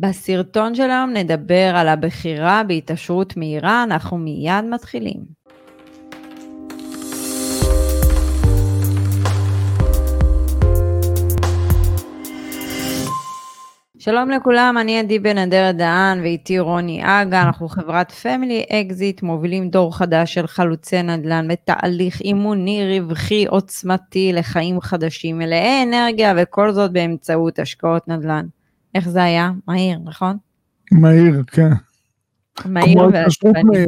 בסרטון של היום נדבר על הבחירה בהתעשרות מהירה, אנחנו מיד מתחילים. שלום לכולם, אני עדי בן אדרת דהן ואיתי רוני אגה, אנחנו חברת Family Exit, מובילים דור חדש של חלוצי נדל"ן בתהליך אימוני רווחי עוצמתי לחיים חדשים מלאי אנרגיה וכל זאת באמצעות השקעות נדל"ן. איך זה היה? מהיר, נכון? מהיר, כן. מהיר ועצבני.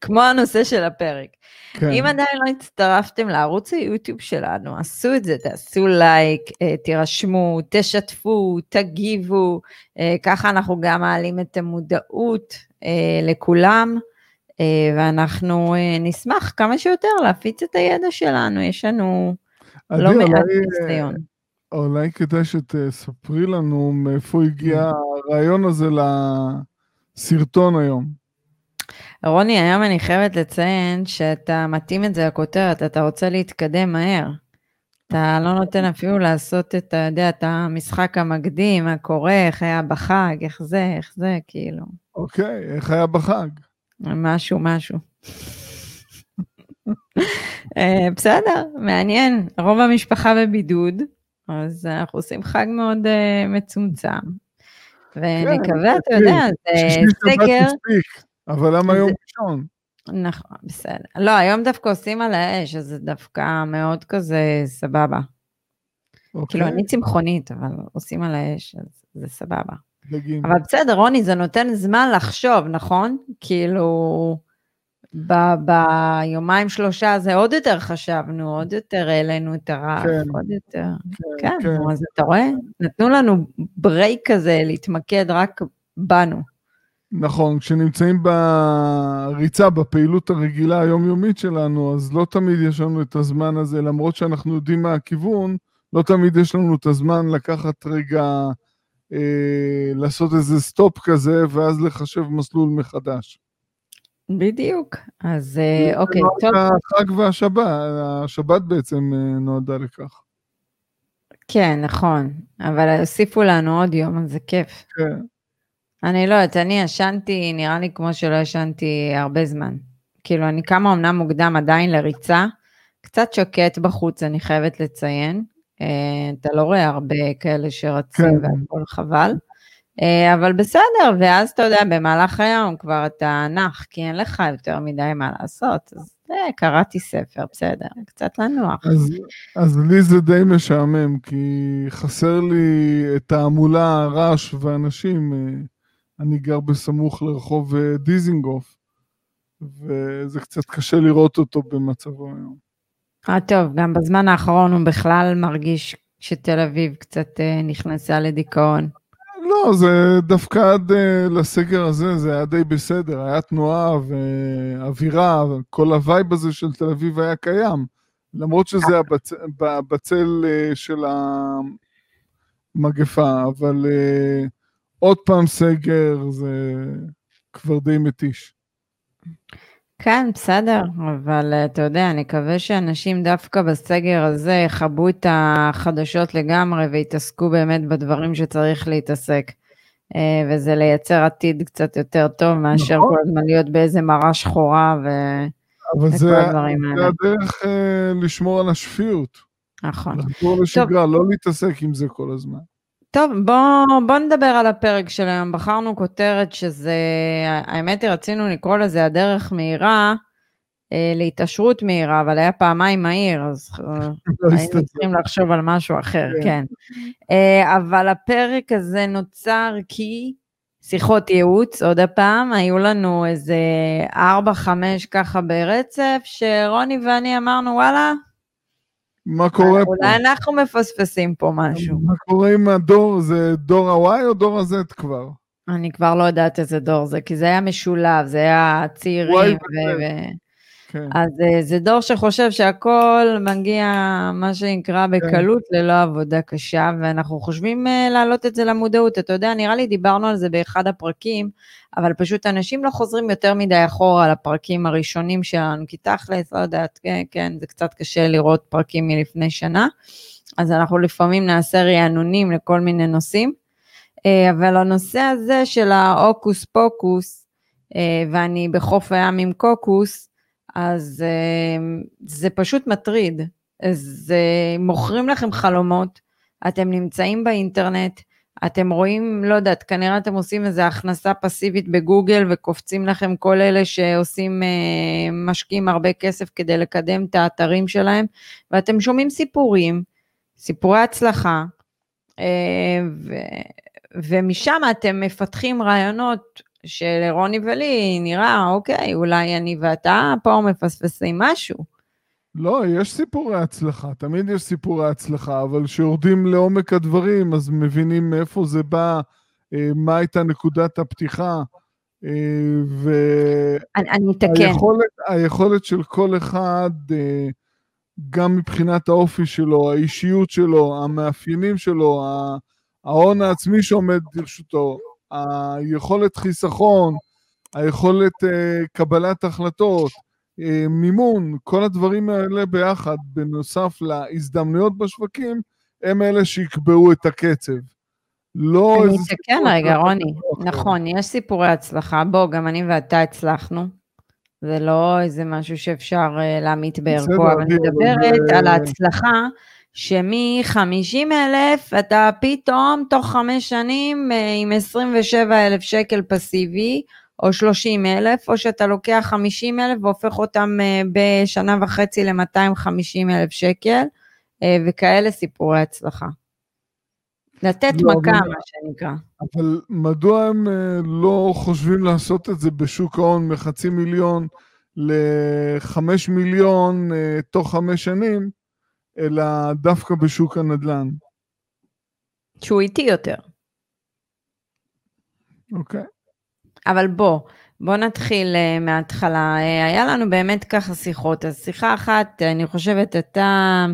כמו הנושא של הפרק. כן. אם עדיין לא הצטרפתם לערוץ היוטיוב שלנו, עשו את זה, תעשו לייק, אה, תירשמו, תשתפו, תגיבו, אה, ככה אנחנו גם מעלים את המודעות אה, לכולם, ואנחנו נשמח כמה שיותר להפיץ את הידע שלנו, יש לנו לא מעט ניסיון. אולי כדאי שתספרי לנו מאיפה הגיע הרעיון הזה לסרטון היום. רוני, היום אני חייבת לציין שאתה מתאים את זה לכותרת, אתה רוצה להתקדם מהר. אתה לא נותן אפילו לעשות את, אתה יודע, את המשחק המקדים, מה קורה, איך היה בחג, איך זה, איך זה, כאילו. אוקיי, איך היה בחג? משהו, משהו. אה, בסדר, מעניין. רוב המשפחה בבידוד, אז אנחנו עושים חג מאוד uh, מצומצם. ונקווה, כן, אתה יודע, זה סגר. אבל למה יום ראשון? נכון, בסדר. לא, היום דווקא עושים על האש, אז זה דווקא מאוד כזה סבבה. אוקיי. כאילו, אני צמחונית, אבל עושים על האש, אז זה סבבה. אבל בסדר, רוני, זה נותן זמן לחשוב, נכון? כאילו, ב- ביומיים שלושה זה עוד יותר חשבנו, עוד יותר העלינו את הרף, כן, עוד יותר. כן, כן, כן. אז אתה רואה? נתנו לנו ברייק כזה להתמקד רק בנו. נכון, כשנמצאים בריצה, בפעילות הרגילה היומיומית שלנו, אז לא תמיד יש לנו את הזמן הזה, למרות שאנחנו יודעים מה הכיוון, לא תמיד יש לנו את הזמן לקחת רגע, אה, לעשות איזה סטופ כזה, ואז לחשב מסלול מחדש. בדיוק, אז אה, אוקיי, טוב. החג והשבת, השבת בעצם אה, נועדה לכך. כן, נכון, אבל הוסיפו לנו עוד יום, אז זה כיף. כן. אני לא יודעת, אני ישנתי, נראה לי כמו שלא ישנתי הרבה זמן. כאילו, אני קמה אמנם מוקדם עדיין לריצה, קצת שקט בחוץ, אני חייבת לציין. אה, אתה לא רואה הרבה כאלה שרצים כן. והכל חבל. אה, אבל בסדר, ואז אתה יודע, במהלך היום כבר אתה נח, כי אין לך יותר מדי מה לעשות. אז אה, קראתי ספר, בסדר, קצת לנוח. אז, אז לי זה די משעמם, כי חסר לי את ההמולה, הרעש ואנשים. אה, אני גר בסמוך לרחוב דיזינגוף, וזה קצת קשה לראות אותו במצבו היום. אה, טוב, גם בזמן האחרון הוא בכלל מרגיש שתל אביב קצת נכנסה לדיכאון. לא, זה דווקא עד uh, לסגר הזה, זה היה די בסדר, היה תנועה ואווירה, כל ה vibe הזה של תל אביב היה קיים, למרות שזה הבצ... בצל uh, של המגפה, אבל uh, עוד פעם סגר, זה כבר די מתיש. כן, בסדר, אבל אה, אתה יודע, אני מקווה שאנשים דווקא בסגר הזה יכבו את החדשות לגמרי ויתעסקו באמת בדברים שצריך להתעסק. אה, וזה לייצר עתיד קצת יותר טוב מאשר נכון. כל הזמן להיות באיזה מראה שחורה ו... אבל זה, זה הדרך uh, לשמור על השפיות. נכון. לחזור לשגרה, לא להתעסק עם זה כל הזמן. טוב, בוא, בוא נדבר על הפרק של היום. בחרנו כותרת שזה, האמת היא רצינו לקרוא לזה הדרך מהירה אה, להתעשרות מהירה, אבל היה פעמיים מהיר, אז אה, לא היינו צריכים לחשוב על משהו אחר, כן. כן. אה, אבל הפרק הזה נוצר כי שיחות ייעוץ, עוד הפעם, היו לנו איזה ארבע, חמש ככה ברצף, שרוני ואני אמרנו, וואלה, מה קורה פה? אולי אנחנו מפספסים פה משהו. מה קורה עם הדור? זה דור ה-Y או דור ה-Z כבר? אני כבר לא יודעת איזה דור זה, כי זה היה משולב, זה היה צעירים. ו- כן. אז אה, זה דור שחושב שהכל מגיע, מה שנקרא, כן. בקלות, כן. ללא עבודה קשה, ואנחנו חושבים uh, להעלות את זה למודעות. אתה יודע, נראה לי דיברנו על זה באחד הפרקים, אבל פשוט אנשים לא חוזרים יותר מדי אחורה על הפרקים הראשונים שלנו, כי תכלס, לא יודעת, כן, כן, זה קצת קשה לראות פרקים מלפני שנה. אז אנחנו לפעמים נעשה רענונים לכל מיני נושאים, אה, אבל הנושא הזה של ההוקוס פוקוס, אה, ואני בחוף הים עם קוקוס, אז זה פשוט מטריד. אז מוכרים לכם חלומות, אתם נמצאים באינטרנט, אתם רואים, לא יודעת, כנראה אתם עושים איזו הכנסה פסיבית בגוגל וקופצים לכם כל אלה שעושים, אה, משקיעים הרבה כסף כדי לקדם את האתרים שלהם, ואתם שומעים סיפורים, סיפורי הצלחה, אה, ו, ומשם אתם מפתחים רעיונות שלרוני ולי נראה, אוקיי, אולי אני ואתה פה מפספסים משהו. לא, יש סיפורי הצלחה, תמיד יש סיפורי הצלחה, אבל כשיורדים לעומק הדברים, אז מבינים מאיפה זה בא, אה, מה הייתה נקודת הפתיחה, אה, והיכולת היכולת של כל אחד, אה, גם מבחינת האופי שלו, האישיות שלו, המאפיינים שלו, ההון העצמי שעומד לרשותו, היכולת חיסכון, היכולת קבלת החלטות, אה, מימון, כל הדברים האלה ביחד, בנוסף להזדמנויות בשווקים, הם אלה שיקבעו את הקצב. לא אני אתקן רגע, רוני. נכון, יש סיפורי הצלחה. בוא, גם אני ואתה הצלחנו. זה לא איזה משהו שאפשר uh, להמית בערכו, אבל אני מדברת על ההצלחה שמ-50 אלף אתה פתאום תוך חמש שנים uh, עם 27 אלף שקל פסיבי, או 30 אלף, או שאתה לוקח 50 אלף והופך אותם אה, בשנה וחצי ל-250 אלף שקל, אה, וכאלה סיפורי הצלחה. לתת לא, מכה, אבל, מה שנקרא. אבל מדוע הם אה, לא חושבים לעשות את זה בשוק ההון מחצי מיליון לחמש מיליון תוך חמש שנים, אלא דווקא בשוק הנדל"ן? שהוא איטי יותר. אוקיי. Okay. אבל בוא, בוא נתחיל uh, מההתחלה. Uh, היה לנו באמת ככה שיחות, אז שיחה אחת, אני חושבת, אתה,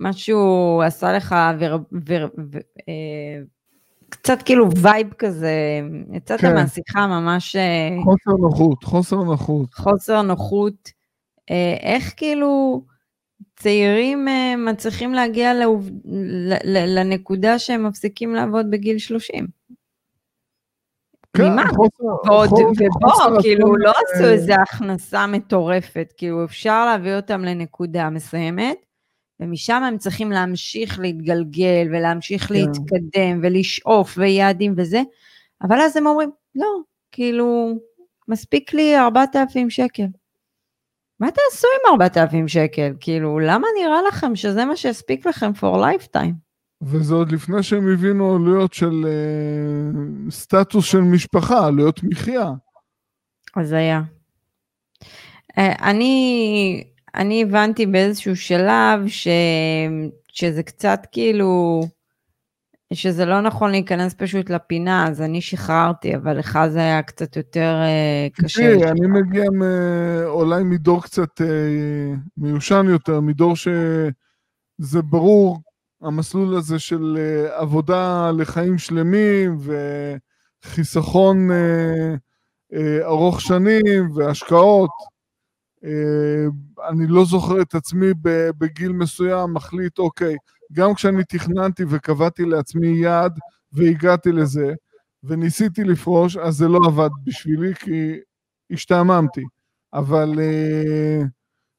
משהו עשה לך ור, ור, ור, uh, קצת כאילו וייב כזה, יצאת כן. מהשיחה ממש... חוסר נוחות, חוסר נוחות. חוסר נוחות. איך כאילו צעירים uh, מצליחים להגיע לעוב, לנקודה שהם מפסיקים לעבוד בגיל 30? כן, ממה? ועוד, ובוא, כאילו, לא עשו איזו הכנסה מטורפת, כאילו, אפשר להביא אותם לנקודה מסוימת, ומשם הם צריכים להמשיך להתגלגל, ולהמשיך כן. להתקדם, ולשאוף, ויעדים וזה, אבל אז הם אומרים, לא, כאילו, מספיק לי 4,000 שקל. מה תעשו עם 4,000 שקל? כאילו, למה נראה לכם שזה מה שהספיק לכם for lifetime? וזה עוד לפני שהם הבינו עלויות של uh, סטטוס של משפחה, עלויות מחיה. אז היה. Uh, אני, אני הבנתי באיזשהו שלב ש, שזה קצת כאילו, שזה לא נכון להיכנס פשוט לפינה, אז אני שחררתי, אבל לך זה היה קצת יותר uh, קשה. תראי, אני מגיע. אולי מדור קצת uh, מיושן יותר, מדור שזה ברור המסלול הזה של אה, עבודה לחיים שלמים וחיסכון אה, אה, ארוך שנים והשקעות. אני לא זוכר את עצמי בגיל מסוים מחליט, אוקיי, גם כשאני תכננתי וקבעתי לעצמי יעד והגעתי לזה, וניסיתי לפרוש, אז זה לא עבד בשבילי כי השתעממתי. אבל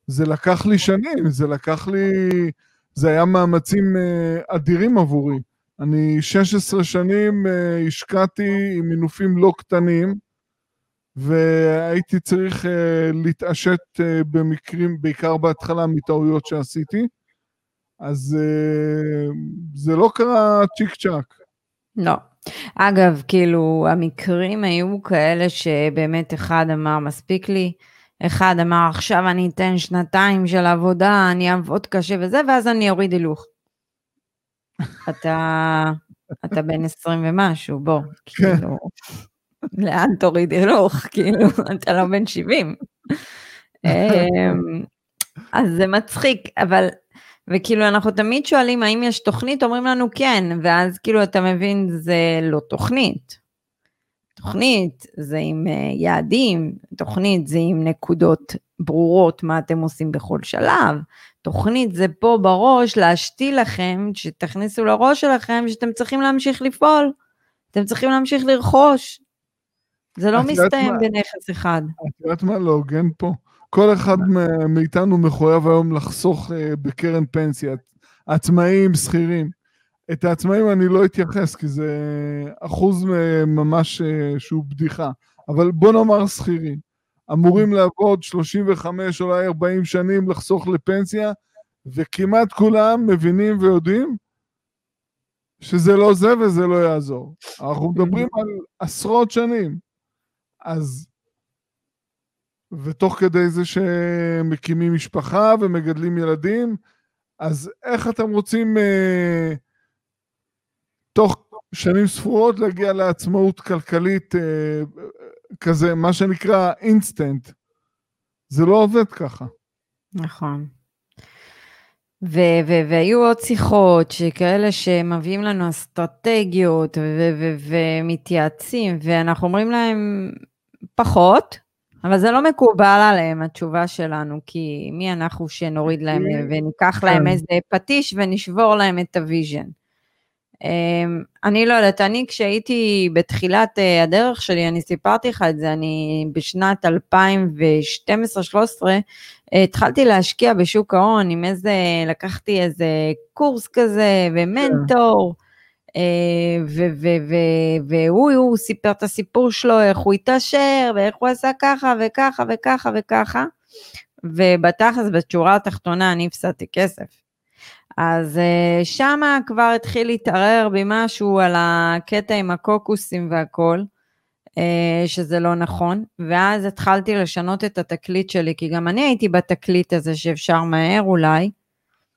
זה לקח לי שנים, זה לקח לי זה היה מאמצים אה, אדירים עבורי. אני 16 שנים אה, השקעתי עם מינופים לא קטנים, והייתי צריך אה, להתעשת במקרים, בעיקר בהתחלה, מטעויות שעשיתי. אז זה לא קרה צ'יק צ'אק. לא. אגב, כאילו, המקרים היו כאלה שבאמת אחד אמר, מספיק לי אחד אמר, עכשיו אני אתן שנתיים של עבודה, אני אעבוד קשה וזה, ואז אני אוריד הילוך. אתה, אתה בן 20 ומשהו, בוא, כן. כאילו, לאן תוריד הילוך? כאילו, אתה לא בן 70. אמ, אז זה מצחיק, אבל, וכאילו אנחנו תמיד שואלים האם יש תוכנית, אומרים לנו כן, ואז כאילו אתה מבין, זה לא תוכנית. תוכנית זה עם אה, יעדים, תוכנית זה עם נקודות ברורות מה אתם עושים בכל שלב, תוכנית זה פה בראש להשתיל לכם, שתכניסו לראש שלכם שאתם צריכים להמשיך לפעול, אתם צריכים להמשיך לרכוש. זה לא מסתיים בנכס אחד. את יודעת מה לא הוגן פה? כל אחד מאיתנו מחויב היום לחסוך uh, בקרן פנסיה. עצמאים, שכירים. את העצמאים אני לא אתייחס, כי זה אחוז ממש uh, שהוא בדיחה. אבל בוא נאמר שכירים. אמורים לעבוד 35, אולי 40 שנים, לחסוך לפנסיה, וכמעט כולם מבינים ויודעים שזה לא זה וזה לא יעזור. אנחנו מדברים על עשרות שנים. אז ותוך כדי זה שמקימים משפחה ומגדלים ילדים, אז איך אתם רוצים אה, תוך שנים ספורות להגיע לעצמאות כלכלית אה, כזה, מה שנקרא אינסטנט? זה לא עובד ככה. נכון. ו- ו- והיו עוד שיחות שכאלה שמביאים לנו אסטרטגיות ו- ומתייעצים, ואנחנו אומרים להם פחות, אבל זה לא מקובל עליהם, התשובה שלנו, כי מי אנחנו שנוריד להם וניקח להם כן. איזה פטיש ונשבור להם את ה vision. אמ, אני לא יודעת, אני כשהייתי בתחילת אה, הדרך שלי, אני סיפרתי לך את זה, אני בשנת 2012-2013 התחלתי להשקיע בשוק ההון עם איזה, לקחתי איזה קורס כזה ומנטור. אה, והוא סיפר את הסיפור שלו, איך הוא התעשר, ואיך הוא עשה ככה וככה וככה וככה, ובתכלס, בשורה התחתונה, אני הפסדתי כסף. אז uh, שמה כבר התחיל להתערער בי משהו על הקטע עם הקוקוסים והכל, uh, שזה לא נכון, ואז התחלתי לשנות את התקליט שלי, כי גם אני הייתי בתקליט הזה שאפשר מהר אולי,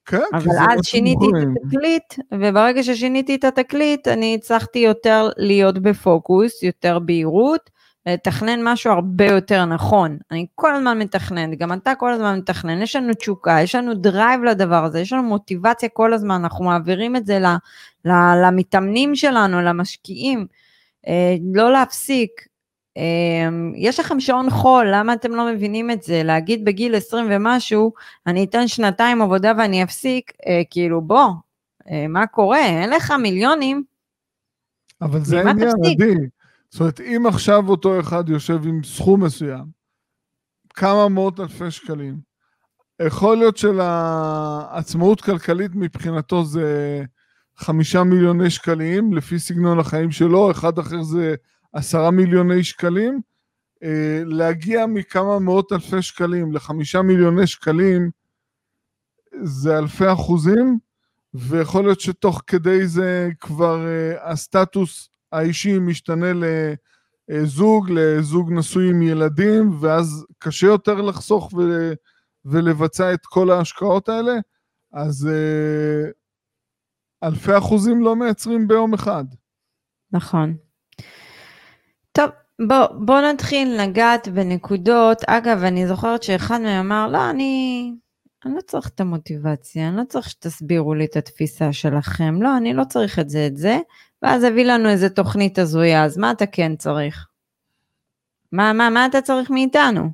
כן, אבל אז שיניתי את התקליט, וברגע ששיניתי את התקליט, אני הצלחתי יותר להיות בפוקוס, יותר בהירות, לתכנן משהו הרבה יותר נכון. אני כל הזמן מתכנן, גם אתה כל הזמן מתכנן, יש לנו תשוקה, יש לנו drive לדבר הזה, יש לנו מוטיבציה כל הזמן, אנחנו מעבירים את זה למתאמנים שלנו, למשקיעים, אה, לא להפסיק. אה, יש לכם שעון חול, למה אתם לא מבינים את זה? להגיד בגיל 20 ומשהו, אני אתן שנתיים עבודה ואני אפסיק, אה, כאילו בוא, מה קורה? אין לך מיליונים. אבל זה העניין, עדי. זאת אומרת, אם עכשיו אותו אחד יושב עם סכום מסוים, כמה מאות אלפי שקלים, יכול להיות שלעצמאות כלכלית מבחינתו זה חמישה מיליוני שקלים, לפי סגנון החיים שלו, אחד אחר זה עשרה מיליוני שקלים, אה, להגיע מכמה מאות אלפי שקלים לחמישה מיליוני שקלים זה אלפי אחוזים, ויכול להיות שתוך כדי זה כבר אה, הסטטוס האישי משתנה לזוג, לזוג נשוי עם ילדים, ואז קשה יותר לחסוך ו... ולבצע את כל ההשקעות האלה, אז אה, אלפי אחוזים לא מייצרים ביום אחד. נכון. טוב, בוא, בוא נתחיל לגעת בנקודות. אגב, אני זוכרת שאחד מהם אמר, לא, אני, אני לא צריך את המוטיבציה, אני לא צריך שתסבירו לי את התפיסה שלכם, לא, אני לא צריך את זה, את זה, ואז הביא לנו איזה תוכנית הזויה, אז מה אתה כן צריך? מה, מה, מה אתה צריך מאיתנו?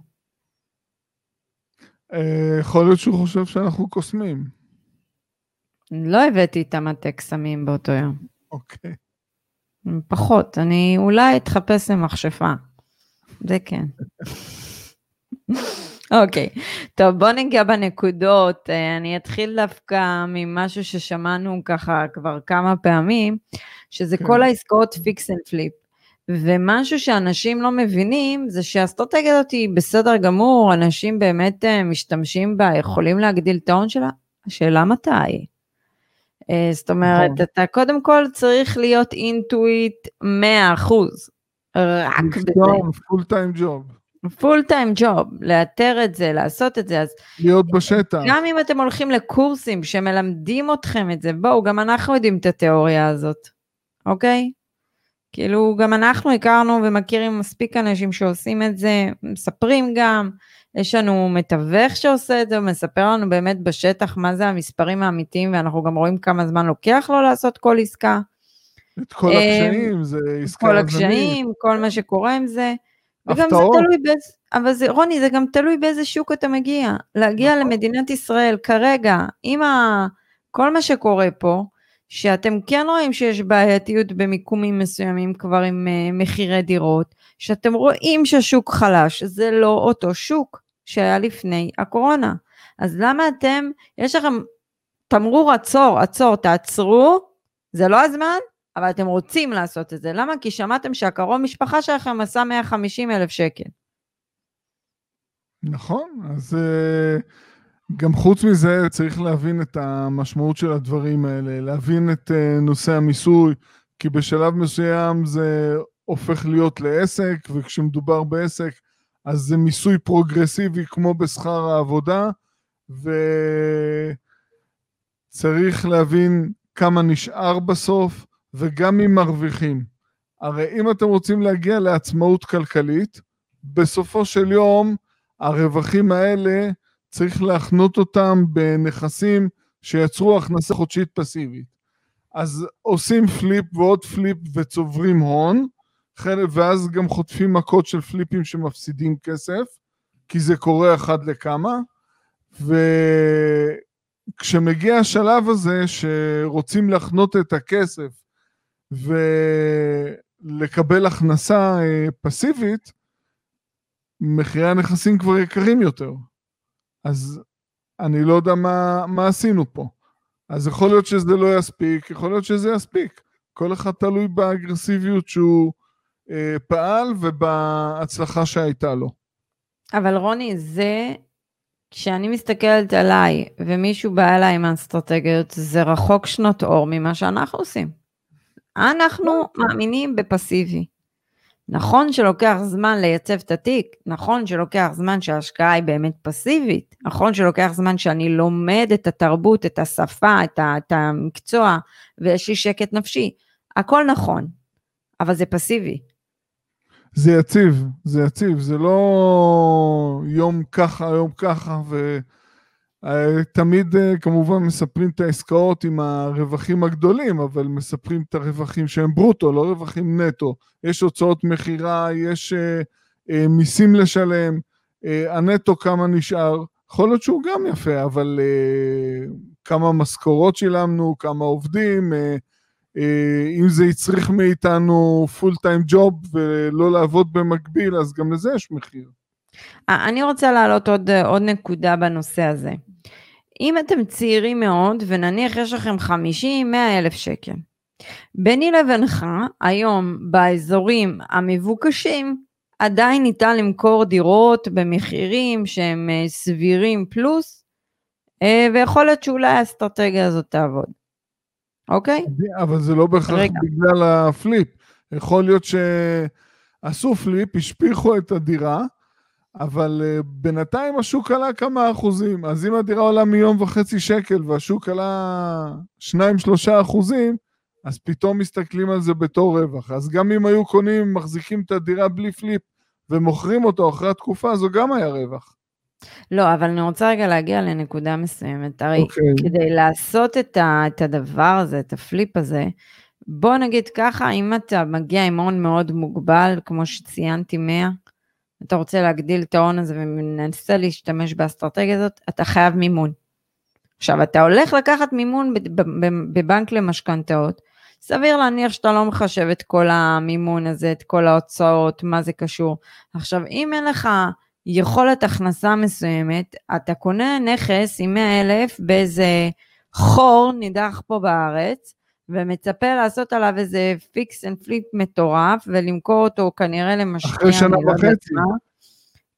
אה, יכול להיות שהוא חושב שאנחנו קוסמים. לא הבאתי את המטה קסמים באותו יום. אוקיי. פחות, אני אולי אתחפש למכשפה. זה כן. אוקיי, okay. טוב בוא ניגע בנקודות, אה, אני אתחיל דווקא ממשהו ששמענו ככה כבר כמה פעמים, שזה. כן. כל העסקאות fix and flip. ומשהו שאנשים לא מבינים זה שהאסטרטגיה הזאת היא בסדר גמור, אנשים באמת אה, משתמשים בה, יכולים להגדיל את ההון שלה, השאלה מתי. אה, זאת אומרת, נכון. אתה קודם כל צריך להיות into it 100%, רק בזה. full time job. Full time job, לאתר את זה, לעשות את זה, אז... להיות בשטח. גם אם אתם הולכים לקורסים שמלמדים אתכם את זה, בואו, גם אנחנו יודעים את התיאוריה הזאת, אוקיי? כאילו, גם אנחנו הכרנו ומכירים מספיק אנשים שעושים את זה, מספרים גם, יש לנו מתווך שעושה את זה, מספר לנו באמת בשטח מה זה המספרים האמיתיים, ואנחנו גם רואים כמה זמן לוקח לו לעשות כל עסקה. את כל הקשיים, זה עסקה... כל הקשיים, כל מה שקורה עם זה. וגם זה תלוי באיזה, אבל זה, רוני, זה גם תלוי באיזה שוק אתה מגיע. להגיע נכון. למדינת ישראל כרגע, עם ה... כל מה שקורה פה, שאתם כן רואים שיש בעייתיות במיקומים מסוימים כבר עם uh, מחירי דירות, שאתם רואים שהשוק חלש, זה לא אותו שוק שהיה לפני הקורונה. אז למה אתם, יש לכם תמרור עצור, עצור, תעצרו, זה לא הזמן, אבל אתם רוצים לעשות את זה. למה? כי שמעתם שהקרוב משפחה שלכם עשה 150 אלף שקל. נכון, אז uh, גם חוץ מזה צריך להבין את המשמעות של הדברים האלה, להבין את uh, נושא המיסוי, כי בשלב מסוים זה הופך להיות לעסק, וכשמדובר בעסק אז זה מיסוי פרוגרסיבי כמו בשכר העבודה, וצריך להבין כמה נשאר בסוף, וגם אם מרוויחים. הרי אם אתם רוצים להגיע לעצמאות כלכלית, בסופו של יום הרווחים האלה צריך להחנות אותם בנכסים שיצרו הכנסה חודשית פסיבית. אז עושים flip ועוד flip וצוברים הון, ואז גם חוטפים מכות של פליפים שמפסידים כסף, כי זה קורה אחד לכמה, וכשמגיע השלב הזה שרוצים לחנות את הכסף ולקבל הכנסה אה, פסיבית, מחירי הנכסים כבר יקרים יותר. אז אני לא יודע מה, מה עשינו פה. אז יכול להיות שזה לא יספיק, יכול להיות שזה יספיק. כל אחד תלוי באגרסיביות שהוא פעל ובהצלחה שהייתה לו. אבל רוני, זה, כשאני מסתכלת עליי ומישהו בא אליי עם האסטרטגיות, זה רחוק שנות אור ממה שאנחנו עושים. אנחנו מאמינים בפסיבי. נכון שלוקח זמן לייצב את התיק, נכון שלוקח זמן שההשקעה היא באמת פסיבית, נכון שלוקח זמן שאני לומד את התרבות, את השפה, את, ה, את המקצוע, ויש לי שקט נפשי. הכל נכון, אבל זה פסיבי. זה יציב, זה יציב, זה לא יום ככה, יום ככה, ותמיד אה, כמובן מספרים את העסקאות עם הרווחים הגדולים, אבל מספרים את הרווחים שהם ברוטו, לא רווחים נטו. יש הוצאות מכירה, יש uh, uh, מיסים לשלם, uh, הנטו כמה נשאר, יכול להיות שהוא גם יפה, אבל uh, כמה משכורות שילמנו, כמה עובדים, אה, אם זה יצריך מאיתנו פול טיים ג'וב ולא לעבוד במקביל, אז גם לזה יש מחיר. אה, אני רוצה להעלות עוד, עוד נקודה בנושא הזה. אם אתם צעירים מאוד, ונניח יש לכם 50, 100 אלף שקל, ביני לבינך, היום באזורים המבוקשים, עדיין ניתן למכור דירות במחירים שהם אה, סבירים פלוס, ויכול להיות שאולי האסטרטגיה הזאת תעבוד. אוקיי? אבל זה לא בהכרח רגע. בגלל ה flip. יכול להיות שעשו flip, השביחו את הדירה, אבל אה, בינתיים השוק עלה כמה אחוזים. אז אם הדירה עולה מיליון וחצי שקל והשוק עלה שניים, שלושה אחוזים, אז פתאום מסתכלים על זה בתור רווח. אז גם אם היו קונים, מחזיקים את הדירה בלי flip ומוכרים אותו אחרי התקופה, זו גם היה רווח. לא, אבל אני רוצה רגע להגיע לנקודה מסוימת. הרי okay. אוקיי. כדי לעשות את, ה, את הדבר הזה, את הפליפ הזה, בוא נגיד ככה, אם אתה מגיע עם הון מאוד מוגבל, כמו שציינתי 100, אתה רוצה להגדיל את ההון הזה ומנסה להשתמש באסטרטגיה הזאת, אתה חייב מימון. עכשיו, אתה הולך לקחת מימון בבנק למשכנתאות, סביר להניח שאתה לא מחשב את כל המימון הזה, את כל ההוצאות, מה זה קשור. עכשיו, אם אין לך יכולת הכנסה מסוימת, אתה קונה נכס עם 100 אלף באיזה חור נידח פה בארץ, ומצפה לעשות עליו איזה fix and flip מטורף, ולמכור אותו כנראה למשקיע. אחרי שנה וחצי.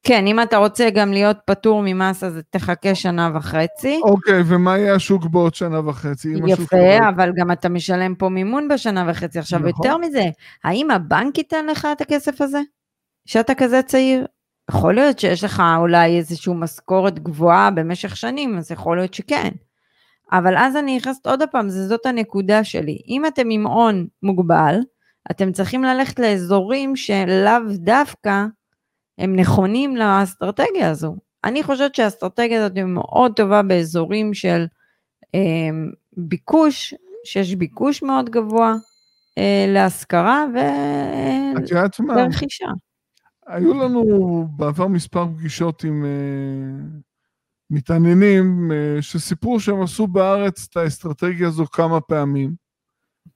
כן, אם אתה רוצה גם להיות פטור ממס, אז תחכה שנה וחצי. אוקיי, ומה יהיה השוק בעוד שנה וחצי? יפה, אבל גם אתה משלם פה מימון בשנה וחצי. עכשיו, נכון. יותר מזה, האם הבנק ייתן לך את הכסף הזה? שאתה כזה צעיר? יכול להיות שיש לך אולי איזושהי משכורת גבוהה במשך שנים, אז יכול להיות שכן. אבל אז אני נכנסת עוד פעם, זאת הנקודה שלי. אם אתם עם הון מוגבל, אתם צריכים ללכת לאזורים שלאו דווקא הם נכונים לאסטרטגיה הזו. אני חושבת שהאסטרטגיה הזאת היא מאוד טובה באזורים של אה, ביקוש, שיש ביקוש מאוד גבוה אה, להשכרה ורכישה. היו לנו בעבר מספר פגישות עם uh, מתעניינים uh, שסיפרו שהם עשו בארץ את האסטרטגיה הזו כמה פעמים.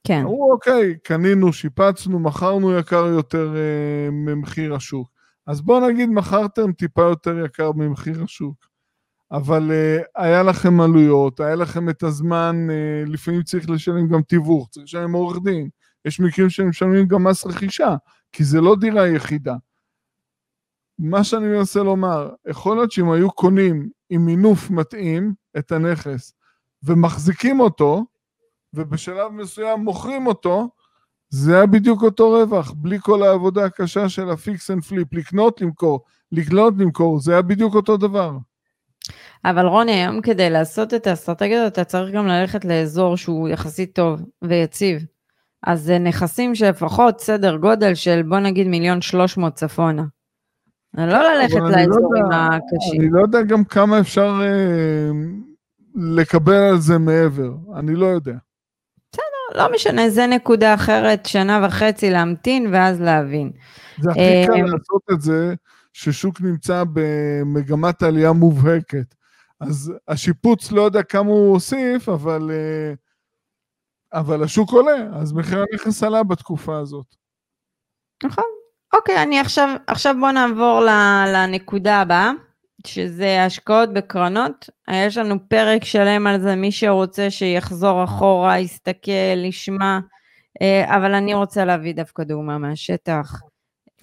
כן. אמרו, אוקיי, קנינו, שיפצנו, מכרנו יקר יותר uh, ממחיר השוק. אז בואו נגיד, מכרתם טיפה יותר יקר ממחיר השוק. אבל אה, היה לכם עלויות, היה לכם את הזמן, אה, לפעמים צריך לשלם גם תיווך, צריך לשלם עורך דין. יש מקרים שהם משלמים גם מס רכישה, כי זה לא דירה יחידה. מה שאני מנסה לומר, יכול להיות שאם היו קונים עם מינוף מתאים את הנכס ומחזיקים אותו, ובשלב מסוים מוכרים אותו, זה היה בדיוק אותו רווח, בלי כל העבודה הקשה של ה fix and flip, לקנות, למכור, לקנות, למכור, זה היה בדיוק אותו דבר. אבל רוני, היום כדי לעשות את האסטרטגיה הזאת, אתה צריך גם ללכת לאזור שהוא יחסית טוב ויציב. אז זה נכסים שלפחות סדר גודל של בוא נגיד מיליון שלוש מאות צפונה. לא ללכת לא לאזורים לא הקשים. אני לא יודע גם כמה אפשר אה, לקבל על זה מעבר, אני לא יודע. בסדר, לא משנה, זה נקודה אחרת, שנה וחצי להמתין ואז להבין. זה הכי קל אה, לעשות את זה, ששוק נמצא במגמת עלייה מובהקת. אז השיפוץ לא יודע כמה הוא הוסיף, אבל, אה, אבל השוק עולה, אז מחיר הנכס עלה בתקופה הזאת. נכון. אוקיי, אני עכשיו, עכשיו בוא נעבור לנקודה הבאה, שזה השקעות בקרנות. יש לנו פרק שלם על זה, מי שרוצה שיחזור אחורה, יסתכל, ישמע, אה, אבל אני רוצה להביא דווקא דוגמה מהשטח.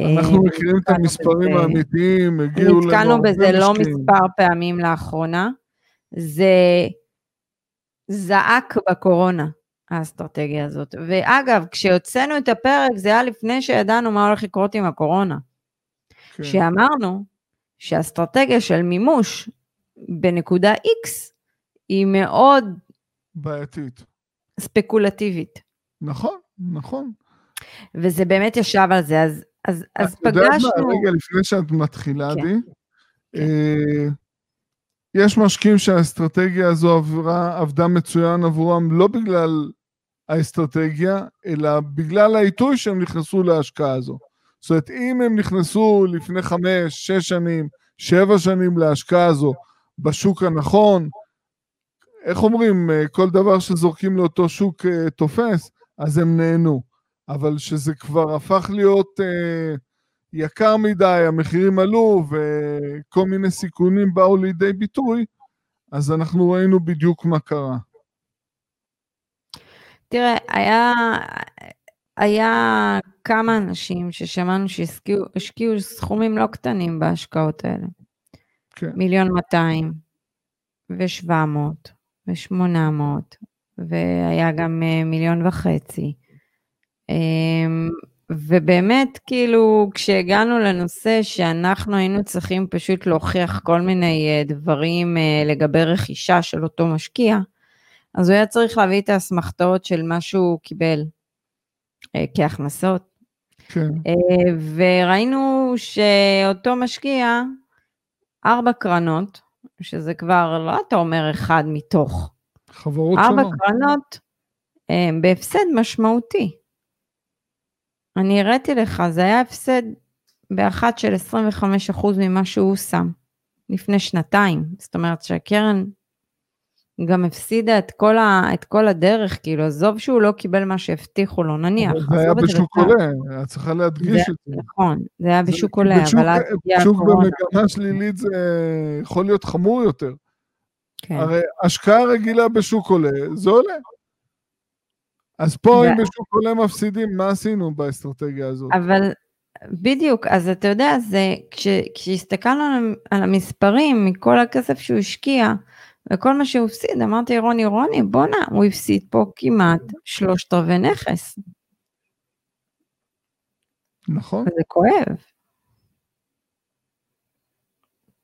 אנחנו אה, מכירים את המספרים האמיתיים, הגיעו לנו... נתקלנו בזה לא מספר פעמים לאחרונה. זה זעק בקורונה, האסטרטגיה הזאת. ואגב, כשהוצאנו את הפרק, זה היה לפני שידענו מה הולך לקרות עם הקורונה. כן. שאמרנו שהאסטרטגיה של מימוש בנקודה X היא מאוד... בעייתית. ספקולטיבית. נכון, נכון. וזה באמת ישב על זה, אז אז, אז פגשנו... את יודעת מה, רגע לפני שאת מתחילה, כן. די, כן. אה, יש משקיעים שהאסטרטגיה הזו עברה, עבדה מצוין עבורם לא בגלל האסטרטגיה, אלא בגלל העיתוי שהם נכנסו להשקעה הזו. זאת אומרת, אם הם נכנסו לפני חמש, שש שנים, שבע שנים להשקעה הזו בשוק הנכון, איך אומרים, אה, כל דבר שזורקים לאותו שוק אה, תופס, אז הם נהנו. אבל שזה כבר הפך להיות אה, יקר מדי, המחירים עלו וכל מיני סיכונים באו לידי ביטוי, אז אנחנו ראינו בדיוק מה קרה. תראה, היה, היה כמה אנשים ששמענו שהשקיעו סכומים לא קטנים בהשקעות האלה. כן. מיליון מאתיים, ושבע מאות, ושמונה מאות, והיה גם אה, מיליון וחצי. אמ, ובאמת, כאילו, כשהגענו לנושא שאנחנו היינו צריכים פשוט להוכיח כל מיני אה, דברים אה, לגבי רכישה של אותו משקיע, אז הוא היה צריך להביא את האסמכתאות של מה שהוא קיבל אה, כהכנסות. כן. וראינו שאותו משקיע, ארבע קרנות, שזה כבר, לא אתה אומר אחד מתוך. חברות שונות. ארבע קרנות בהפסד משמעותי. אני הראיתי לך, זה היה הפסד באחת של 25% ממה שהוא שם לפני שנתיים. זאת אומרת שהקרן גם הפסידה את כל, ה, את כל הדרך, כאילו, עזוב שהוא לא קיבל מה שהבטיחו לו, נניח. זה היה בשוק עולה, את צריכה להדגיש את זה. נכון, זה היה בשוק עולה, אבל אז הגיעה הקורונה. בשוק במגמה שלילית זה יכול להיות חמור יותר. כן. הרי השקעה רגילה בשוק עולה, זה עולה. אז פה אם בשוק עולה מפסידים, מה עשינו באסטרטגיה הזאת? אבל בדיוק, אז אתה יודע, זה, כש, כשהסתכלנו על המספרים מכל הכסף שהוא השקיע, וכל מה שהוא הפסיד, אמרתי רוני, רוני, בואנה, הוא הפסיד פה כמעט שלושת רבעי נכס. נכון. וזה כואב.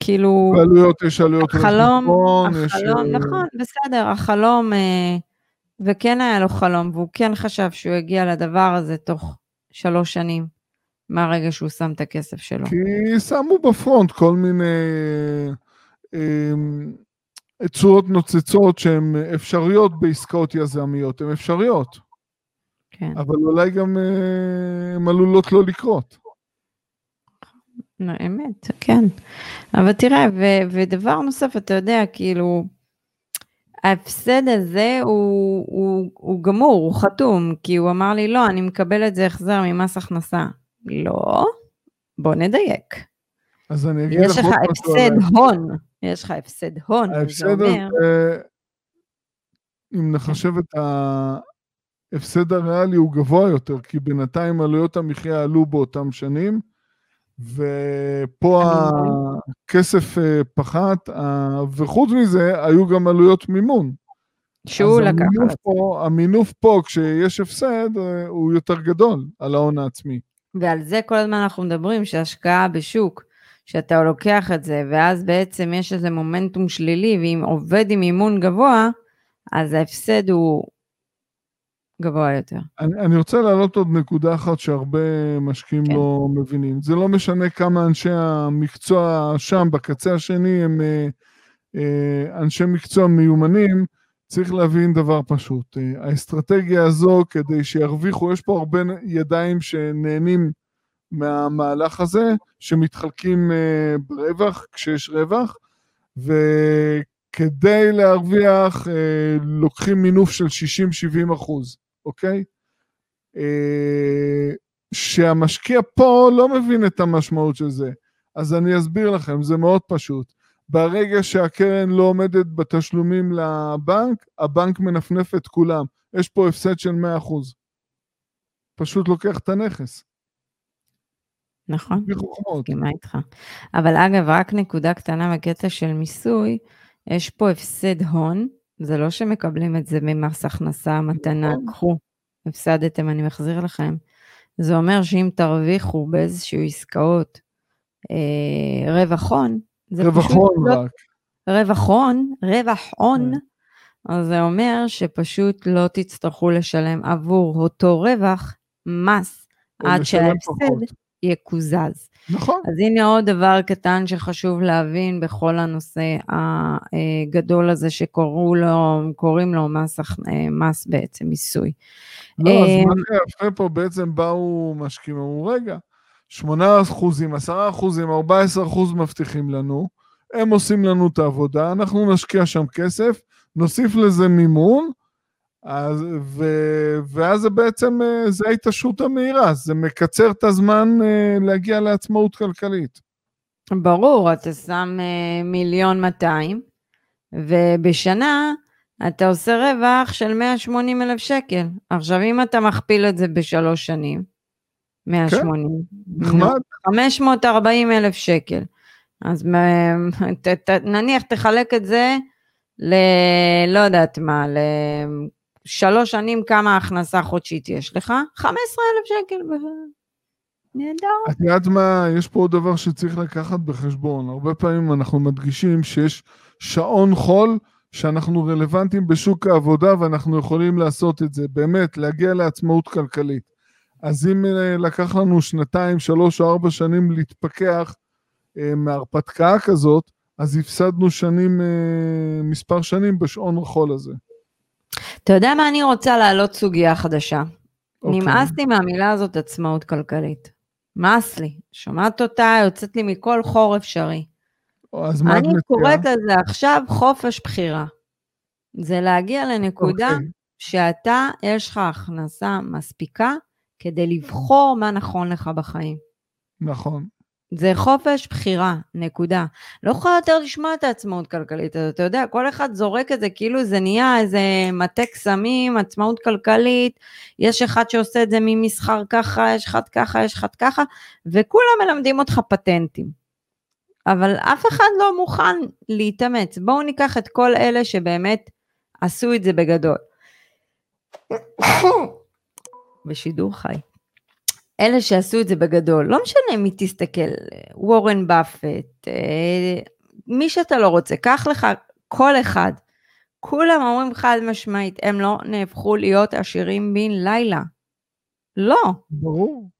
כאילו... עלויות, יש עלויות החלום, החלום, יש... נכון, בסדר, החלום... אה, וכן היה לו חלום, והוא כן חשב שהוא יגיע לדבר הזה תוך שלוש שנים, מהרגע שהוא שם את הכסף שלו. כי שמו בפרונט כל מיני אה, צורות נוצצות שהן אפשריות בעסקאות יזמיות, הן אפשריות. כן. אבל אולי גם אה, הן עלולות לא לקרות. לא, אמת, כן. אבל תראה, ו- ודבר נוסף, אתה יודע, כאילו, ההפסד הזה הוא, הוא, הוא גמור, הוא חתום, כי הוא אמר לי, לא, אני מקבל את זה החזר ממס הכנסה. לא, בוא נדייק. אז אני אגיד לך יש לך הפסד הון, יש לך הפסד הון, ההפסד הזה, אם נחשב את ההפסד הריאלי, הוא גבוה יותר, כי בינתיים עלויות המחיה עלו באותם שנים, ופה הכסף אה, פחת, וחוץ מזה, היו גם עלויות מימון. שהוא לקח על עצמו. המינוף פה, כשיש הפסד, אה, הוא יותר גדול על ההון העצמי. ועל זה כל הזמן אנחנו מדברים, שהשקעה בשוק, שאתה לוקח את זה, ואז בעצם יש איזה מומנטום שלילי, ואם עובד עם אימון גבוה, אז ההפסד הוא גבוה יותר. אני, אני רוצה להעלות עוד נקודה אחת שהרבה משקיעים כן. לא מבינים. זה לא משנה כמה אנשי המקצוע שם, בקצה השני, הם אה, אה, אנשי מקצוע מיומנים, צריך להבין דבר פשוט. אה, האסטרטגיה הזו, כדי שירוויחו, יש פה הרבה ידיים שנהנים מהמהלך הזה, שמתחלקים אה, ברווח, כשיש רווח, וכדי להרוויח, אה, לוקחים מינוף של 60-70 אחוז, אוקיי? שהמשקיע פה לא מבין את המשמעות של זה. אז אני אסביר לכם, זה מאוד פשוט. ברגע שהקרן לא עומדת בתשלומים לבנק, הבנק מנפנף את כולם. יש פה הפסד של 100%. פשוט לוקח את הנכס. נכון, מסכימה איתך. אבל אגב, רק נקודה קטנה בקטע של מיסוי, יש פה הפסד הון, זה לא שמקבלים את זה ממס הכנסה, מתנה, נכון. קחו, הפסדתם, אני מחזיר לכם. זה אומר שאם תרוויחו באיזשהו עסקאות אה, רווח הון, רווח הון לא, רק. רווח הון, רווח הון, כן. אז זה אומר שפשוט לא תצטרכו לשלם עבור אותו רווח מס עד שההפסד יקוזז. נכון. אז הנה עוד דבר קטן שחשוב להבין בכל הנושא הגדול הזה שקוראים לו מס, מס בעצם מיסוי. לא, אז אה, מה שיפה פה בעצם באו משקיעים, אמרו רגע, 8 אחוזים, 10 אחוזים, 14 אחוז מבטיחים לנו, הם עושים לנו את העבודה, אנחנו נשקיע שם כסף, נוסיף לזה מימון, אז, ו, ואז זה בעצם, אה, זה ההתעשרות המהירה, זה מקצר את הזמן אה, להגיע לעצמאות כלכלית. ברור, אתה שם אה, מיליון 200, ובשנה אתה עושה רווח של 180 אלף שקל. עכשיו, אם אתה מכפיל את זה בשלוש שנים, 180. כן, נחמד. 540 אלף שקל. אז ת, ת, נניח תחלק את זה ל... לא יודעת מה, לשלוש שנים כמה הכנסה חודשית יש לך? 15 אלף שקל. נהדר. את יודעת מה, יש פה עוד דבר שצריך לקחת בחשבון. הרבה פעמים אנחנו מדגישים שיש שעון חול שאנחנו רלוונטיים בשוק העבודה ואנחנו יכולים לעשות את זה. באמת, להגיע לעצמאות כלכלית. אז אם אה, לקח לנו שנתיים, שלוש או ארבע שנים להתפכח אה, מהרפתקה כזאת, אז הפסדנו שנים, אה, מספר שנים בשעון החול הזה. אתה יודע מה אני רוצה להעלות סוגיה חדשה? Okay. אוקיי. נמאס לי מהמילה הזאת עצמאות כלכלית. נמאס לי. שומעת אותה, יוצאת לי מכל חור אפשרי. אז מה את מציעה? אני קוראת לזה עכשיו חופש בחירה. זה להגיע לנקודה okay. אוקיי. שאתה, יש לך הכנסה מספיקה כדי לבחור מה נכון לך בחיים. נכון. זה חופש בחירה, נקודה. לא יכולה יותר לשמוע את העצמאות כלכלית הזאת, אתה יודע, כל אחד זורק את זה כאילו זה נהיה איזה מטה קסמים, עצמאות כלכלית, יש אחד שעושה את זה ממסחר ככה, יש אחד ככה, יש אחד ככה, וכולם מלמדים אותך פטנטים. אבל אף אחד לא מוכן להתאמץ. בואו ניקח את כל אלה שבאמת עשו את זה בגדול. בשידור חי. אלה שעשו את זה בגדול, לא משנה מי תסתכל, וורן באפט, אה, מי שאתה לא רוצה, קח לך כל אחד. כולם אומרים חד משמעית, הם לא נהפכו להיות עשירים בן לילה. לא. ברור.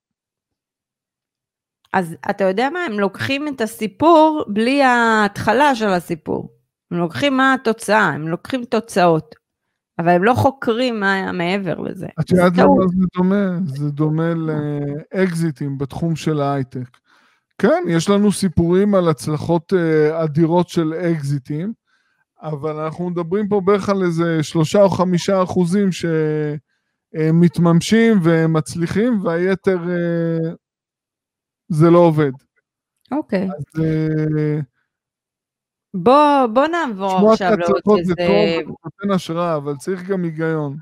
אז אתה יודע מה, הם לוקחים את הסיפור בלי ההתחלה של הסיפור. הם לוקחים מה התוצאה, הם לוקחים תוצאות. אבל הם לא חוקרים מה היה מעבר לזה. את יודעת למה זה דומה? זה דומה לאקזיטים בתחום של ההייטק. כן, יש לנו סיפורים על הצלחות uh, אדירות של אקזיטים, אבל אנחנו מדברים פה בערך על איזה שלושה או חמישה אחוזים שמתממשים ומצליחים, והיתר uh, זה לא עובד. אוקיי. Okay. אז... Uh, בוא, בוא נעבור עכשיו לעוד את זה נותן השראה, אבל צריך גם היגיון.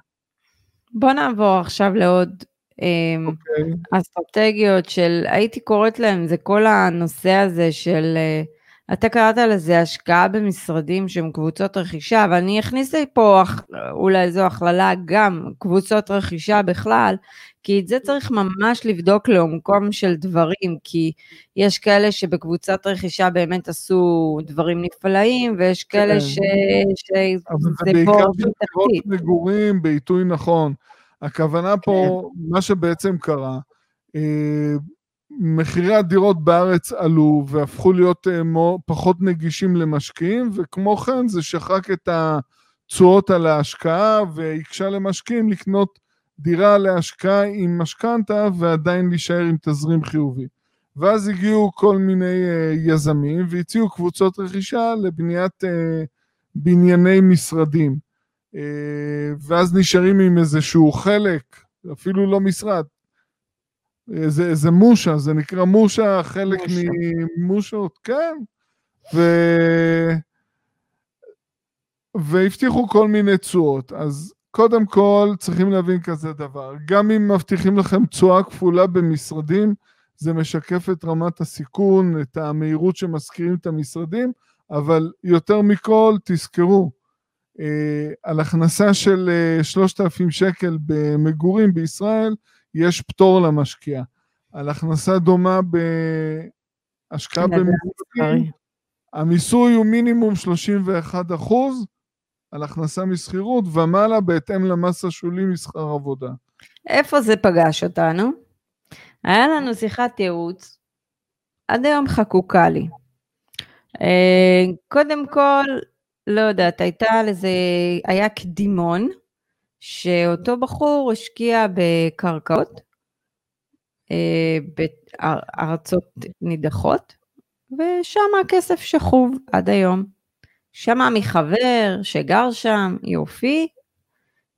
בוא נעבור עכשיו לעוד okay. אמ, אוקיי. אסטרטגיות של, הייתי קוראת להם, זה כל הנושא הזה של, אה, אתה קראת לזה השקעה במשרדים שהם קבוצות רכישה, אבל אני אכניס לי פה אולי איזו הכללה גם, קבוצות רכישה בכלל, כי את זה צריך ממש לבדוק לעומקם של דברים, כי יש כאלה שבקבוצת רכישה באמת עשו דברים נפלאים, ויש כאלה כן. ש... שזה בור בתחתית. מגורים בעיתוי נכון. הכוונה פה, כן. מה שבעצם קרה, אה, מחירי הדירות בארץ עלו והפכו להיות אה, פחות נגישים למשקיעים, וכמו כן זה שחק את התשואות על ההשקעה והקשה למשקיעים לקנות דירה להשקעה עם משכנתה ועדיין להישאר עם תזרים חיובי. ואז הגיעו כל מיני uh, יזמים והציעו קבוצות רכישה לבניית uh, בנייני משרדים. ואז נשארים עם איזשהו חלק, אפילו לא משרד, זה, איזה מושה, זה נקרא מושה, חלק ממושות, כן. ו... והבטיחו כל מיני תשואות. אז קודם כל צריכים להבין כזה דבר, גם אם מבטיחים לכם תשואה כפולה במשרדים, זה משקף את רמת הסיכון, את המהירות שמשכירים את המשרדים, אבל יותר מכל תזכרו, אה, על הכנסה של אה, 3,000 שקל במגורים בישראל, יש פטור למשקיע. על הכנסה דומה בהשקעה במגורים, המיסוי הוא מינימום 31 אחוז, על הכנסה משכירות ומעלה בהתאם למס השולי משכר עבודה. איפה זה פגש אותנו? היה לנו שיחת ייעוץ, עד היום חקוקה לי. אה, קודם כל, לא יודעת, הייתה לזה, היה קדימון, שאותו בחור השקיע בקרקעות, אה, בארצות נידחות, ושם הכסף שכוב עד היום. שמע מחבר שגר שם, יופי.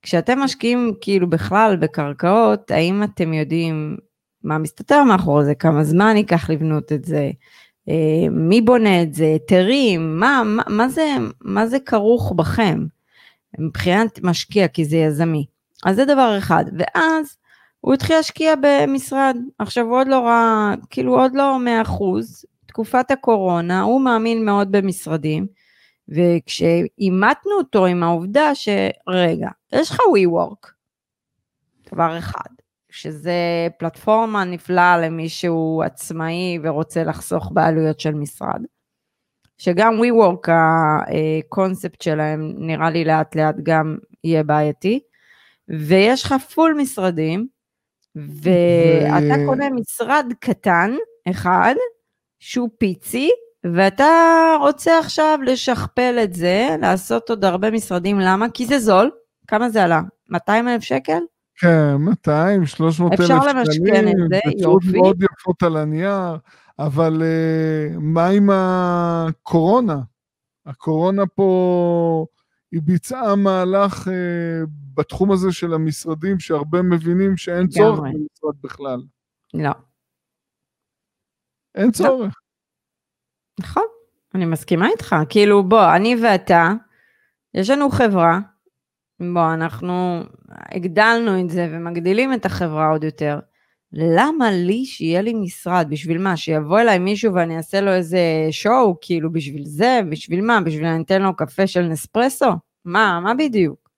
כשאתם משקיעים כאילו בכלל בקרקעות, האם אתם יודעים מה מסתתר מאחורי זה, כמה זמן ייקח לבנות את זה, אה, מי בונה את זה, היתרים, מה, מה, מה, זה, מה זה כרוך בכם מבחינת משקיע, כי זה יזמי. אז זה דבר אחד. ואז הוא התחיל להשקיע במשרד. עכשיו הוא עוד לא ראה, כאילו עוד לא 100%, תקופת הקורונה, הוא מאמין מאוד במשרדים. וכשאימתנו אותו עם העובדה שרגע, יש לך WeWork, דבר אחד, שזה פלטפורמה נפלאה למי שהוא עצמאי ורוצה לחסוך בעלויות של משרד, שגם WeWork הקונספט שלהם נראה לי לאט לאט גם יהיה בעייתי, ויש לך פול משרדים, ואתה ו... קונה משרד קטן אחד, שהוא פיצי, ואתה רוצה עכשיו לשכפל את זה, לעשות עוד הרבה משרדים, למה? כי זה זול. כמה זה עלה? 200 אלף שקל? כן, 200, 300 אלף שקלים. אפשר למשכן את זה, יופי. מאוד יפות על הנייר, אבל uh, מה עם הקורונה? הקורונה פה, היא ביצעה מהלך uh, בתחום הזה של המשרדים, שהרבה מבינים שאין צורך במשרד בכלל. לא. אין. צורך. נכון, אני מסכימה איתך. כאילו, בוא, אני ואתה, יש לנו חברה, בוא, אנחנו הגדלנו את זה ומגדילים את החברה עוד יותר. למה לי שיהיה לי משרד? בשביל מה? שיבוא אליי מישהו ואני אעשה לו איזה שואו? כאילו, בשביל זה? בשביל מה? בשביל אני אתן לו קפה של נספרסו? מה? מה בדיוק?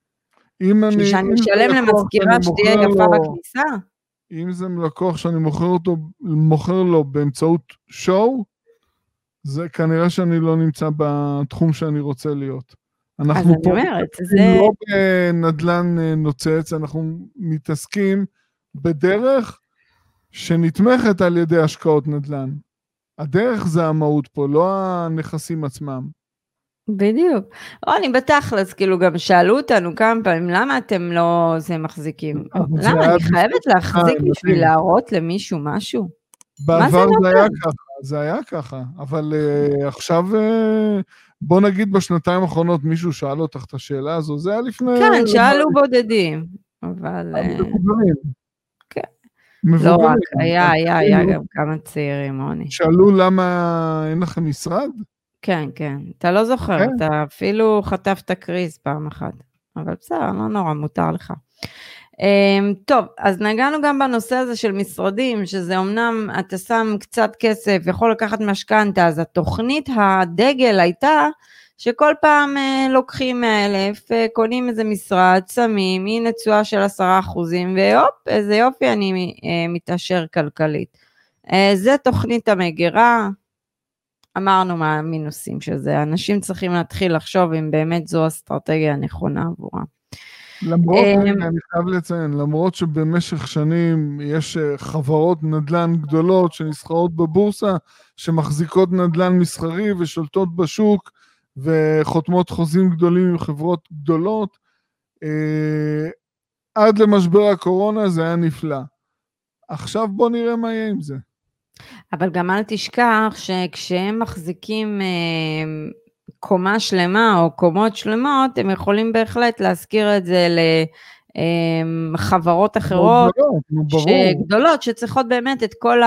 אם אני... שאני אשלם למזכירה שתהיה יפה בכניסה? אם זה לקוח שאני מוכר אותו, מוכר לו באמצעות שואו, זה כנראה שאני לא נמצא בתחום שאני רוצה להיות. אנחנו פה אומרת, זה... לא בנדל"ן אה, נוצץ, אנחנו מתעסקים בדרך שנתמכת על ידי השקעות נדל"ן. הדרך זה המהות פה, לא הנכסים עצמם. בדיוק. רוני, בתכלס, כאילו גם שאלו אותנו כמה פעמים, למה אתם לא זה מחזיקים? למה, אני חייבת להחזיק בשביל להראות למישהו משהו? בעבר זה היה ככה, זה היה ככה, אבל uh, עכשיו, בוא נגיד בשנתיים האחרונות מישהו שאל אותך את השאלה הזו, זה היה לפני... כן, שאלו בודדים, אבל... מבוגרים. לא רק, היה, היה, היה גם כמה צעירים, רוני. שאלו למה אין לכם משרד? כן, כן. אתה לא זוכר, כן. אתה אפילו חטפת קריז פעם אחת. אבל בסדר, לא נורא, מותר לך. Um, טוב, אז נגענו גם בנושא הזה של משרדים, שזה אמנם אתה שם קצת כסף, יכול לקחת משכנתה, אז התוכנית הדגל הייתה שכל פעם uh, לוקחים 100 אלף, uh, קונים איזה משרד, שמים, הנה תשואה של 10 אחוזים, והופ, איזה יופי, אני uh, מתעשר כלכלית. זה תוכנית המגירה, אמרנו מה המינוסים של זה, אנשים צריכים להתחיל לחשוב אם באמת זו אסטרטגיה הנכונה עבורם. למרות, אני חייב לציין, למרות שבמשך שנים יש אה, חברות נדל"ן גדולות שנסחרות בבורסה, שמחזיקות נדל"ן מסחרי ושולטות בשוק וחותמות חוזים גדולים עם חברות גדולות, אה, עד למשבר הקורונה זה היה נפלא. עכשיו בוא נראה מה יהיה עם זה. אבל גם אל תשכח שכשהם מחזיקים אה, קומה שלמה או קומות שלמות, הם יכולים בהחלט להזכיר את זה לחברות אחרות, גדולות, שצריכות באמת את כל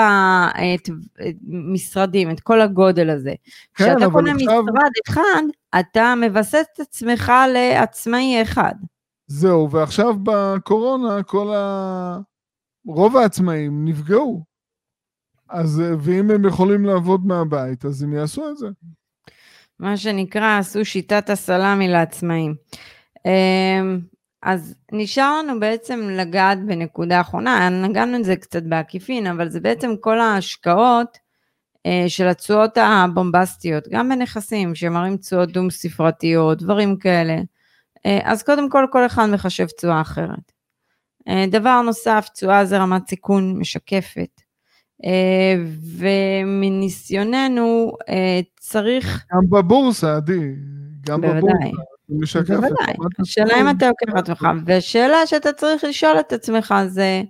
המשרדים, את כל הגודל הזה. כן, כשאתה קונה עכשיו... משרד אחד, אתה מבסס את עצמך לעצמאי אחד. זהו, ועכשיו בקורונה כל ה... רוב העצמאים נפגעו. אז, ואם הם יכולים לעבוד מהבית, אז הם יעשו את זה. מה שנקרא, עשו שיטת הסלאמי לעצמאים. אז נשאר לנו בעצם לגעת בנקודה אחרונה, נגענו את זה קצת בעקיפין, אבל זה בעצם כל ההשקעות אה, של התשואות הבומבסטיות, גם בנכסים שמראים תשואות דו ספרתיות, דברים כאלה. אה, אז קודם כל, כל אחד מחשב תשואה אחרת. אה, דבר נוסף, תשואה זה רמת סיכון משקפת. אה, ומניסיוננו אה, צריך... גם בבורסה, עדי, גם בבורסה. בוודאי, השאלה אם אתה את עצמך, ושאלה שאתה צריך לשאול את עצמך זה,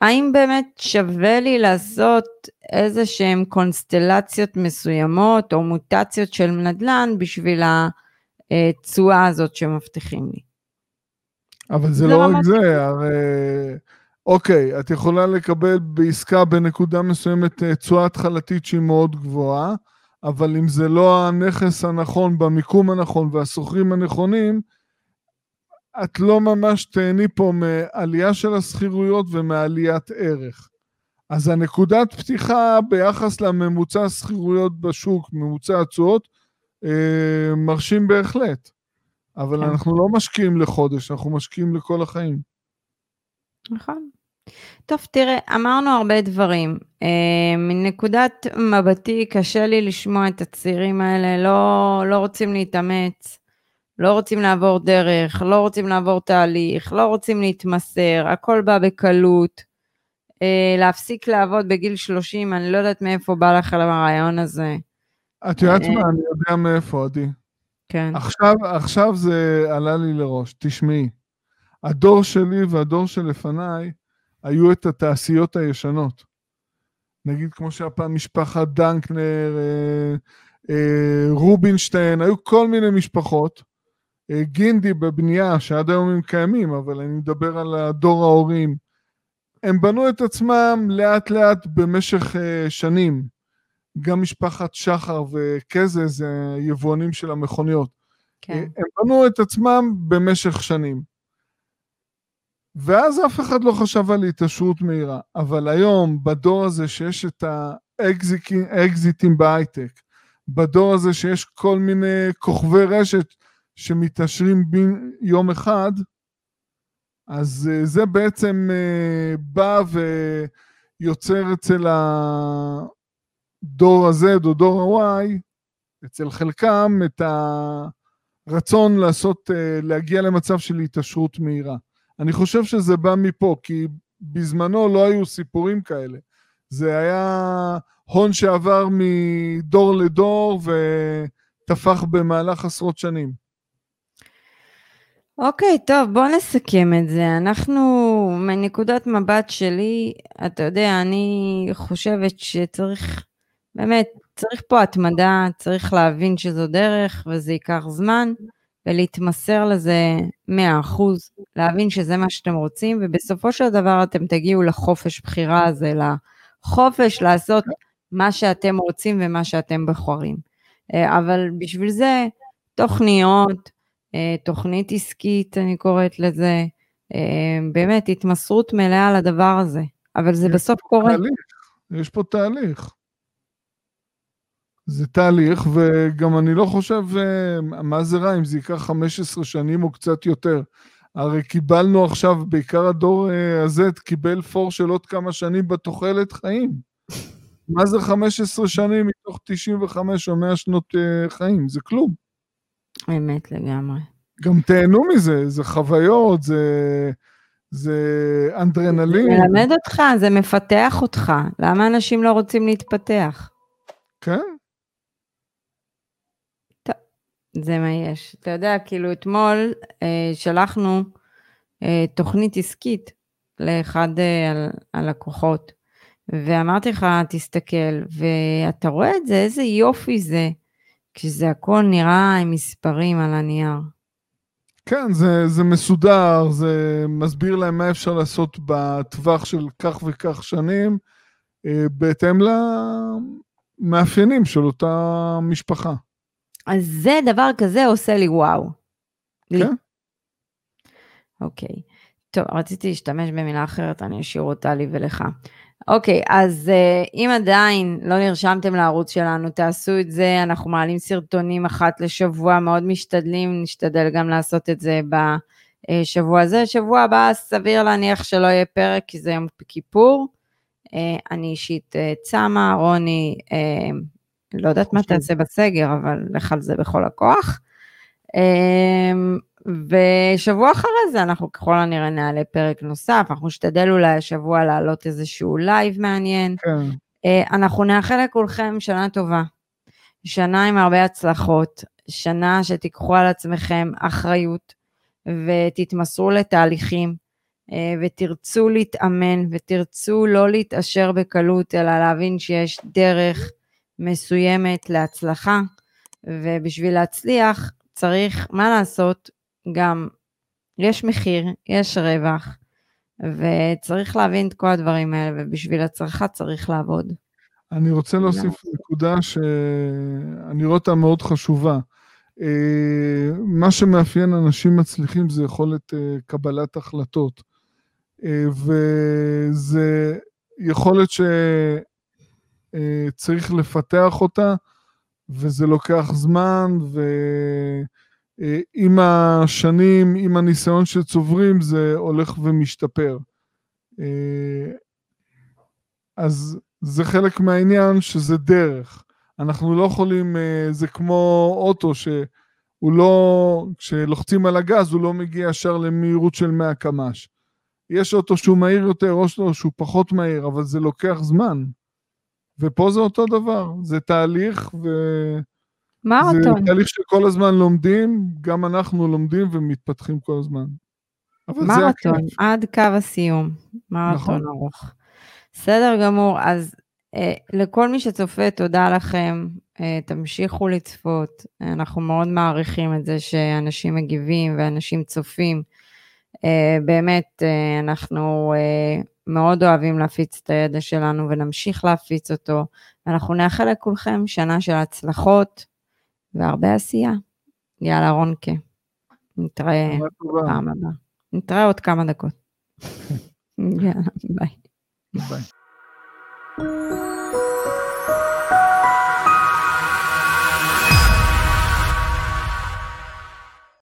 האם באמת שווה לי לעשות איזה שהן קונסטלציות מסוימות או מוטציות של נדל"ן בשביל התשואה הזאת שמבטיחים לי. אבל זה לא רק זה, הרי אוקיי, את יכולה לקבל בעסקה בנקודה מסוימת אה, תשואה התחלתית שהיא מאוד גבוהה, אבל אם זה לא הנכס הנכון במיקום הנכון והשוכרים הנכונים, את לא ממש תהני פה מעלייה של השכירויות ומעליית ערך. אז הנקודת פתיחה ביחס לממוצע השכירויות בשוק, ממוצע התשואות, אה, מרשים בהחלט. אבל כן. אנחנו לא משקיעים לחודש, אנחנו משקיעים לכל החיים. נכון. טוב, תראה, אמרנו הרבה דברים. אה, מנקודת מבטי, קשה לי לשמוע את הצעירים האלה, לא, לא רוצים להתאמץ, לא רוצים לעבור דרך, לא רוצים לעבור תהליך, לא רוצים להתמסר, הכל בא בקלות. אה, להפסיק לעבוד בגיל 30, אני לא יודעת מאיפה בא לך הרעיון הזה. את יודעת אה, מה, אני יודע מאיפה, עדי. כן. עכשיו, עכשיו זה עלה לי לראש, תשמעי. הדור שלי והדור שלפניי, היו את התעשיות הישנות. נגיד כמו שהיה פעם משפחת דנקנר, אה, אה, רובינשטיין, היו כל מיני משפחות. אה, גינדי בבנייה, שעד היום הם קיימים, אבל אני מדבר על הדור ההורים. הם בנו את עצמם לאט לאט במשך אה, שנים. גם משפחת שחר וקזז, יבואנים של המכוניות. כן. אה, הם בנו את עצמם במשך שנים. ואז אף אחד לא חשב על התעשרות מהירה. אבל היום, בדור הזה שיש את האקזיטים בהייטק, בדור הזה שיש כל מיני כוכבי רשת שמתעשרים יום אחד, אז אה, זה בעצם אה, בא ויוצר אצל הדור ה-Z או דור ה-Y, אצל חלקם, את הרצון לעשות, אה, להגיע למצב של התעשרות מהירה. אני חושב שזה בא מפה, כי בזמנו לא היו סיפורים כאלה. זה היה הון שעבר מדור לדור וטפח במהלך עשרות שנים. אוקיי, okay, טוב, בוא נסכם את זה. אנחנו, מנקודת מבט שלי, אתה יודע, אני חושבת שצריך באמת, צריך פה התמדה, צריך להבין שזו דרך וזה ייקח זמן, ולהתמסר לזה 100%, להבין שזה מה שאתם רוצים, ובסופו של דבר אתם תגיעו לחופש בחירה הזה, לחופש לעשות מה שאתם רוצים ומה שאתם בוחרים. אה, אבל בשביל זה, תוכניות, אה, תוכנית עסקית, אני קוראת לזה, אה, באמת התמסרות מלאה לדבר הזה, אבל זה בסוף קורה. תהליך, יש פה תהליך. זה תהליך, וגם אני לא חושב, מה זה רע אם זה ייקח 15 שנים או קצת יותר. הרי קיבלנו עכשיו, בעיקר הדור הזה, קיבל פור של עוד כמה שנים בתוחלת חיים. מה זה 15 שנים מתוך 95 או 100 שנות uh, חיים? זה כלום. אמת לגמרי. גם תהנו מזה, זה חוויות, זה, זה אנדרנלין. זה מלמד אותך, זה מפתח אותך. למה אנשים לא רוצים להתפתח? כן. טוב, זה מה יש. אתה יודע, כאילו אתמול אה, שלחנו אה, תוכנית עסקית לאחד אה, הלקוחות. ואמרתי לך, תסתכל, ואתה רואה את זה, איזה יופי זה, כשזה הכל נראה עם מספרים על הנייר. כן, זה, זה מסודר, זה מסביר להם מה אפשר לעשות בטווח של כך וכך שנים, אה, בהתאם למאפיינים של אותה משפחה. אז זה דבר כזה עושה לי וואו. כן. אוקיי. טוב, רציתי להשתמש במילה אחרת, אני אשאיר אותה לי ולך. אוקיי, okay, אז uh, אם עדיין לא נרשמתם לערוץ שלנו, תעשו את זה, אנחנו מעלים סרטונים אחת לשבוע, מאוד משתדלים, נשתדל גם לעשות את זה בשבוע הזה. שבוע הבא סביר להניח שלא יהיה פרק, כי זה יום כיפור. אה, אני אישית אה, צמה, רוני, אה, לא יודעת מה תעשה בסגר, אבל לך על זה בכל הכוח. אה, ושבוע אחרי זה אנחנו ככל הנראה נעלה פרק נוסף, אנחנו נשתדל אולי השבוע להעלות איזשהו live מעניין. כן. אה, אנחנו נאחל לכולכם שנה טובה, שנה עם הרבה הצלחות, שנה שתיקחו על עצמכם אחריות ותתמסרו לתהליכים אה, ותרצו להתאמן ותרצו לא להתעשר בקלות, אלא להבין שיש דרך מסוימת להצלחה, ובשביל להצליח צריך, מה לעשות, גם יש מחיר, יש רווח, וצריך להבין את כל הדברים האלה, ובשביל הצרכה צריך לעבוד. אני רוצה להוסיף נקודה שאני רואה אותה מאוד חשובה. אה, מה שמאפיין אנשים מצליחים זה יכולת אה, קבלת החלטות. אה, וזה יכולת שצריך לפתח אותה, וזה לוקח זמן, ו... אה, השנים, עם הניסיון שצוברים, זה הולך ומשתפר. אה, אז זה חלק מהעניין שזה דרך. אנחנו לא יכולים, אה, זה כמו אוטו שהוא לא, כשלוחצים על הגז הוא לא מגיע ישר למהירות של 100 קמ"ש. יש אוטו שהוא מהיר יותר, או שהוא פחות מהיר, אבל זה לוקח זמן. ופה זה אותו דבר, זה תהליך ו... מרתון. זה תהליך שכל הזמן לומדים, גם אנחנו לומדים ומתפתחים כל הזמן. מרתון, עד קו הסיום. מרתון נכון. ארוך. בסדר גמור, אז אה, לכל מי שצופה, תודה לכם. אה, תמשיכו לצפות. אנחנו מאוד מעריכים את זה שאנשים מגיבים ואנשים צופים. אה, באמת, אה, אנחנו אה, מאוד אוהבים להפיץ את הידע שלנו ונמשיך להפיץ אותו. אנחנו נאחל לכולכם שנה של הצלחות. והרבה עשייה. יאללה, רונקה. נתראה פעם הבאה. נתראה עוד כמה דקות. יאללה, ביי. ביי.